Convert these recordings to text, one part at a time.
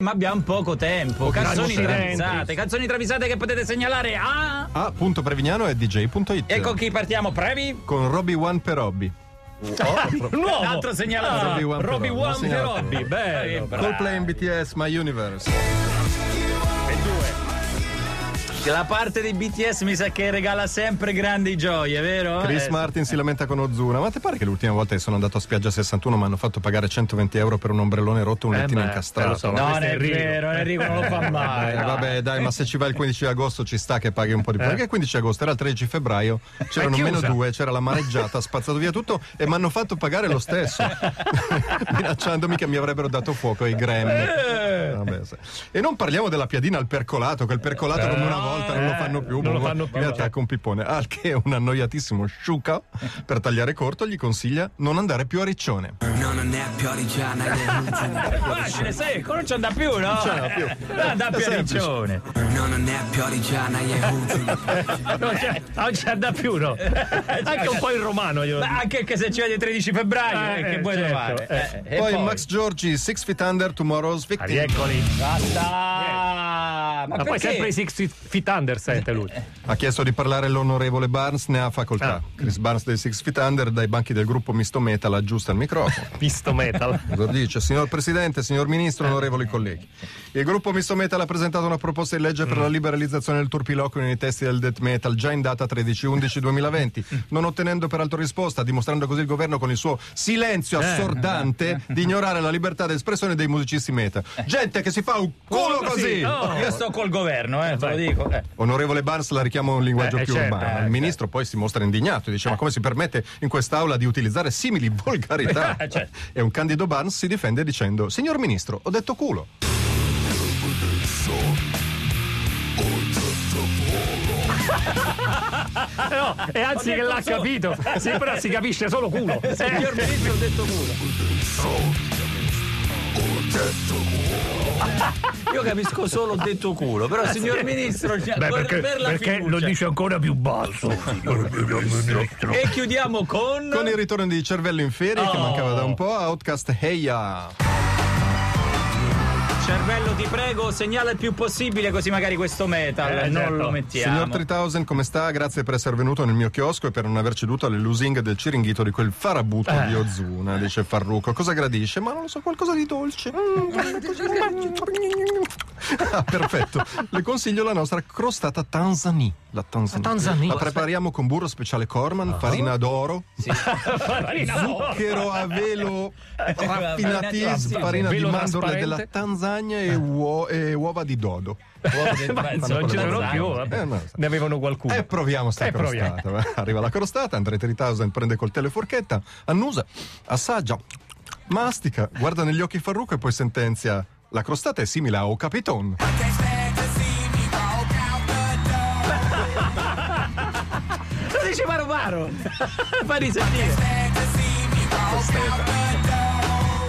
Ma abbiamo poco tempo. Canzoni travisate. Canzoni travisate che potete segnalare a. Prevignano è DJ.it. E con chi partiamo? Previ? Con Robbie One per Robby. Nuovo. L'altro segnalato. Ah, Robby, One per. Robby, bello. Coldplay in BTS, My Universe. La parte di BTS mi sa che regala sempre grandi gioie, vero? Chris Eh, Martin si lamenta con Ozuna. Ma ti pare che l'ultima volta che sono andato a spiaggia 61 mi hanno fatto pagare 120 euro per un ombrellone rotto e un Eh lettino beh, incastrato? so, No, non è Enrico. vero, Enrico non lo fa mai. Eh, dai. vabbè, dai, ma se ci vai il 15 agosto ci sta che paghi un po' di più. Eh. Perché il 15 agosto era il 13 febbraio, c'erano meno due, c'era la maneggiata, ha spazzato via tutto e mi hanno fatto pagare lo stesso, minacciandomi che mi avrebbero dato fuoco ai Grammy. Eh. Vabbè, sì. E non parliamo della piadina al percolato, il percolato come una volta non lo fanno più. non lo fanno più, Mi eh. attacca un pippone. Al che un annoiatissimo sciuca, per tagliare corto, gli consiglia non andare più a Riccione. No, non è più originale. Facile, secco, non ci andrà più, no? Non ci andrà più. Non andrà più a. Riccione. No, non è più. Non c'è, non c'è da più, no? Anche un po' in romano. Io. Ma anche che se ci vedi il 13 febbraio, Eh, eh, che vuoi certo, trovare? eh. Eh, e Poi, Max Giorgi, Six Feet Under, Tomorrow's Ah, Victim. Rieccoli. Basta! Ma, Ma poi sempre i Six Feet Under sente lui. Ha chiesto di parlare l'onorevole Barnes, ne ha facoltà. Ah. Chris Barnes dei Six Feet Under, dai banchi del gruppo Misto Metal, aggiusta il microfono. Pisto metal. Cosa dice? Signor Presidente, signor Ministro, onorevoli colleghi. Il gruppo Misto Metal ha presentato una proposta di legge per la liberalizzazione del turpiloquio nei testi del death metal già in data 13-11-2020, non ottenendo peraltro risposta, dimostrando così il governo con il suo silenzio assordante di ignorare la libertà di espressione dei musicisti metal. Gente che si fa un culo così! No. Io sto col governo, eh, te lo dico. eh. Onorevole Barnes la richiama un linguaggio Eh, più certo, urbano. eh, il ministro poi si mostra indignato e dice: Ma come si permette in quest'aula di utilizzare simili volgarità? Eh, certo. E un candido Barnes si difende dicendo: Signor ministro, ho detto culo. No, e anzi che l'ha capito. Sì, però si capisce solo culo. Signor Ministro, ho detto culo. Io capisco solo detto culo, però signor Ministro, Beh, per, perché, per la perché lo dice ancora più basso. E chiudiamo con... Con il ritorno di Cervello in ferie, che Oh. mancava da un po', Outcast Heya. Cervello, ti prego, segnala il più possibile così magari questo metal Eh, non certo. lo mettiamo. Signor 3000, come sta? Grazie per essere venuto nel mio chiosco e per non aver ceduto alle lusinghe del ciringhito di quel farabuto Eh. di Ozuna, dice Farruco. Cosa gradisce? Ma non lo so, qualcosa di dolce. Ah, perfetto. Le consiglio la nostra crostata Tanzani. La Tanzani. La Tanzani? La prepariamo con burro speciale Corman, farina d'oro, zucchero a velo raffinatissimo, farina di Velo mandorle trasparente. della Tanzania e, uo- e uova di dodo. Ma insomma, non ci sono più. Eh, no. Ne avevano qualcuno. E proviamo sta Eh, proviamo. crostata. Arriva la crostata, Andre 3000 prende coltello e forchetta, annusa, assaggia, mastica, guarda negli occhi Farruco e poi sentenzia. La crostata è simile a O Capiton. Lo dice paro paro. Fai sentire.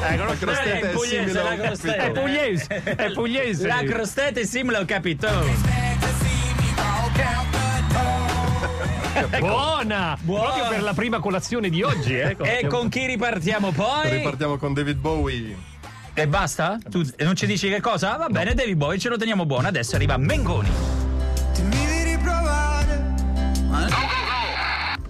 Ecco, La crostata è simile a. È Capiton. pugliese, è pugliese. La crostata è simile al capitone. Buona! Buona. Proprio per la prima colazione di oggi, ecco. E con chi ripartiamo poi? Ripartiamo con David Bowie. E basta? Tu non ci dici che cosa? Va bene, David Boy, ce lo teniamo buono. Adesso arriva Mengoni.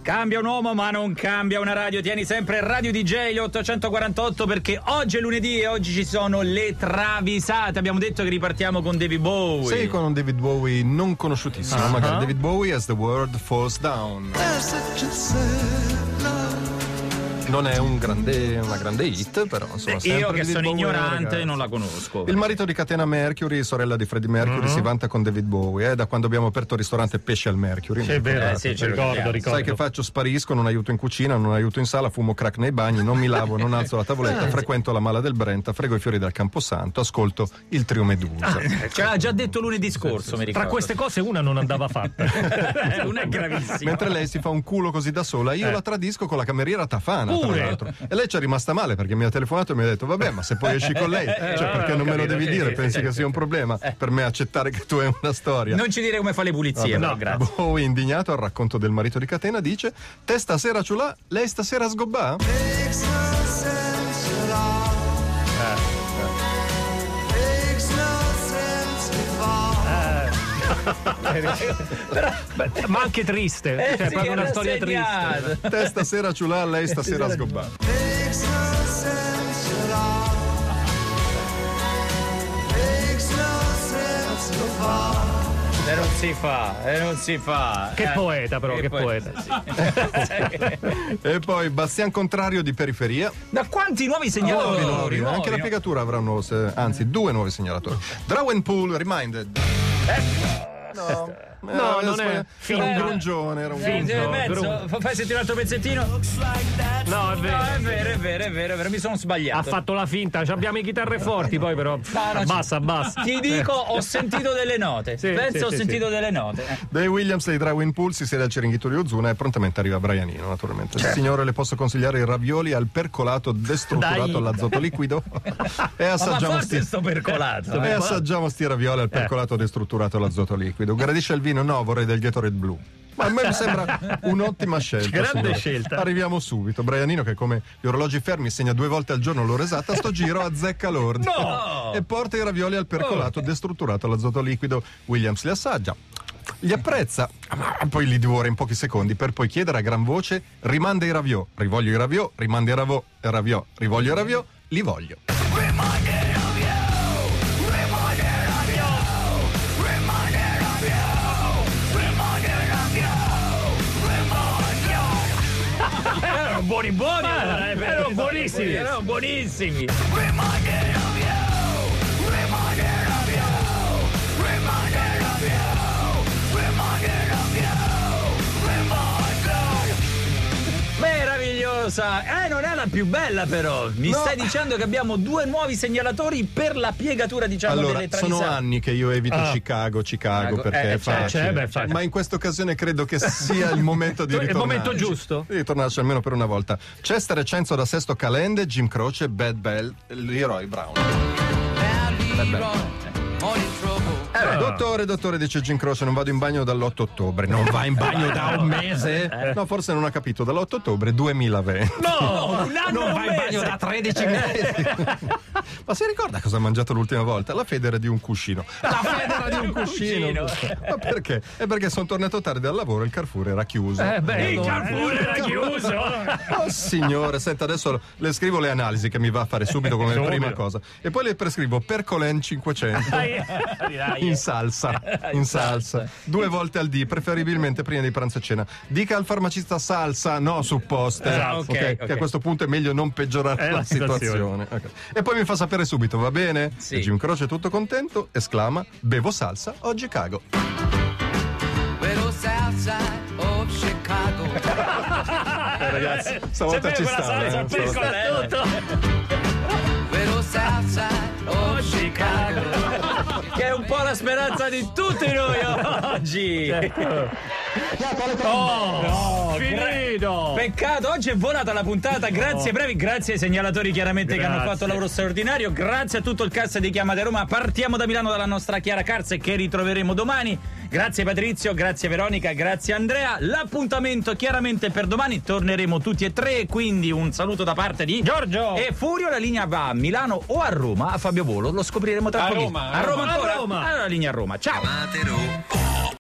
Cambia un uomo ma non cambia una radio, tieni sempre Radio DJ 848 perché oggi è lunedì e oggi ci sono le travisate. Abbiamo detto che ripartiamo con David Bowie. Sei con un David Bowie non conosciutissimo, Ah. magari David Bowie as the world falls down. Non è un grande, una grande hit, però insomma. Io sempre che David sono Bowie, ignorante ragazzi. non la conosco. Il marito di Catena Mercury, sorella di Freddie Mercury, Mhm. si vanta con David Bowie, eh, da quando abbiamo aperto il ristorante Pesce al Mercury. Sì, è vero, Eh, sì, ce lo ricordo, ricordo. Sai che faccio? Sparisco, non aiuto in cucina, non aiuto in sala, fumo crack nei bagni, non mi lavo, non alzo la tavoletta, Eh, frequento la mala del Brenta, frego i fiori dal Camposanto, ascolto il trio Medusa. Ce l'ha già detto lunedì scorso, mi ricordo. Tra queste cose una non andava fatta. Eh, una è gravissima. Mentre lei si fa un culo così da sola, io Eh. la tradisco con la cameriera Tafana pure. E lei ci è rimasta male perché mi ha telefonato e mi ha detto, vabbè, ma se poi esci con lei, eh, cioè perché non me lo devi dire? Pensi che sia un problema eh. per me accettare che tu hai una storia. Non ci dire come fa le pulizie, no, grazie. Bowie, indignato al racconto del marito di Catena, dice, te stasera ciulà, lei stasera sgobbà? Eh. ma anche triste. Eh, cioè, sì, proprio una storia segnato. triste. Te stasera ciulà, lei stasera sgobbà. E non si fa, e non si fa. Che Eh, poeta, però, e che poi- poeta. sì. E poi Bastian Contrario di Periferia. Da quanti nuovi segnalatori? Nuovi, nuovi. Nuovi, Anche la no? piegatura avrà un nuovo, anzi due nuovi segnalatori. Drawenpool, reminded. No, uh, No, non è Era un grungione, era un Eh, eh, Fa- Fai sentire un altro pezzettino? No, è No, vero. è vero, è vero, è vero, è vero, mi sono Ha sbagliato. fatto la finta, ci abbiamo i chitarre forti poi però. no, abbassa, abbassa. Ti dico, ho sentito delle note. Sì, Penso sì, ho sì, sentito sì. delle note. Eh. Dei Williams e i Drawenpool si siede al Ciringhito di Ozuna e prontamente arriva Brianino, naturalmente. Signore, le posso consigliare i ravioli al percolato destrutturato Dai. all'azoto liquido? e assaggiamo sti... sto percolato. E assaggiamo sti ravioli al percolato destrutturato all'azoto liquido. Gradisce il vino? No, vorrei del Gatorade blu. Ma a me mi sembra un'ottima scelta. Grande signore. scelta. Arriviamo subito. Brianino, che come gli orologi fermi segna due volte al giorno l'ora esatta, sto giro azzecca l'ordine. No! E porta i ravioli al percolato destrutturato all'azoto liquido. Williams li assaggia. Li apprezza, ma poi li divora in pochi secondi per poi chiedere a gran voce: rimanda i raviò, rivoglio i raviò, rimanda i raviò, rivoglio i raviò, li voglio. Erano buoni buoni. Eh, erano buonissimi. Erano buonissimi. Meravigliosa! Eh, non è la più bella, però. Mi No. stai dicendo che abbiamo due nuovi segnalatori per la piegatura, diciamo, Allora, delle sono travisate. anni che io evito Ah. Chicago, Chicago, Chicago, perché eh, è certo, facile. cioè, beh, facile. Ma in questa occasione credo che sia il momento di È il ritornare. momento giusto. Di ritornarci almeno per una volta. Chester e Cenzo da Sesto Calende, Jim Croce, Bad Bell, Leroy Brown. Eh, dottore, dottore, dice Jim Croce, non vado in bagno dall'8 ottobre. Non va in bagno da un mese? No, forse non ha capito, dall'8 ottobre 2020. No, un anno non va in bagno da 13 mesi. Ma si ricorda cosa ha mangiato l'ultima volta? La federa di un cuscino. La federa di un cuscino. Ma perché? È perché sono tornato tardi al lavoro e il Carrefour era chiuso. Eh, bello. Il Carrefour era chiuso. Oh signore, senta, adesso le scrivo le analisi che mi va a fare subito come prima cosa. E poi le prescrivo Percolen 500. Dai, dai. In salsa, in salsa, due volte al dì, preferibilmente prima di pranzo e cena. Dica al farmacista salsa, no supposte. Esatto, Ok, ok, Che ok. a questo punto è meglio non peggiorare È la, la situazione. Ok. E poi mi fa sapere subito, va bene? Sì. E Jim Croce tutto contento, esclama: Bevo salsa, oggi cago. South side of Chicago. Eh, ragazzi, stavolta ci sta. salsa eh, stavolta- percoletto. Un po' la speranza di tutti noi oggi. Oh, finito. Peccato, oggi è volata la puntata. Grazie, bravi, grazie ai segnalatori chiaramente che hanno Grazie. fatto lavoro straordinario. Grazie a tutto il cast di Chiamate Roma. Partiamo da Milano dalla nostra Chiara Carse che ritroveremo domani. Grazie Patrizio, grazie Veronica, grazie Andrea. L'appuntamento chiaramente per domani torneremo tutti e tre, quindi un saluto da parte di Giorgio. E Furio la linea va a Milano o a Roma, a Fabio Volo, lo scopriremo tra A pochino. Roma, a a Roma Roma. ancora? A Roma. Allora la linea a Roma. Ciao.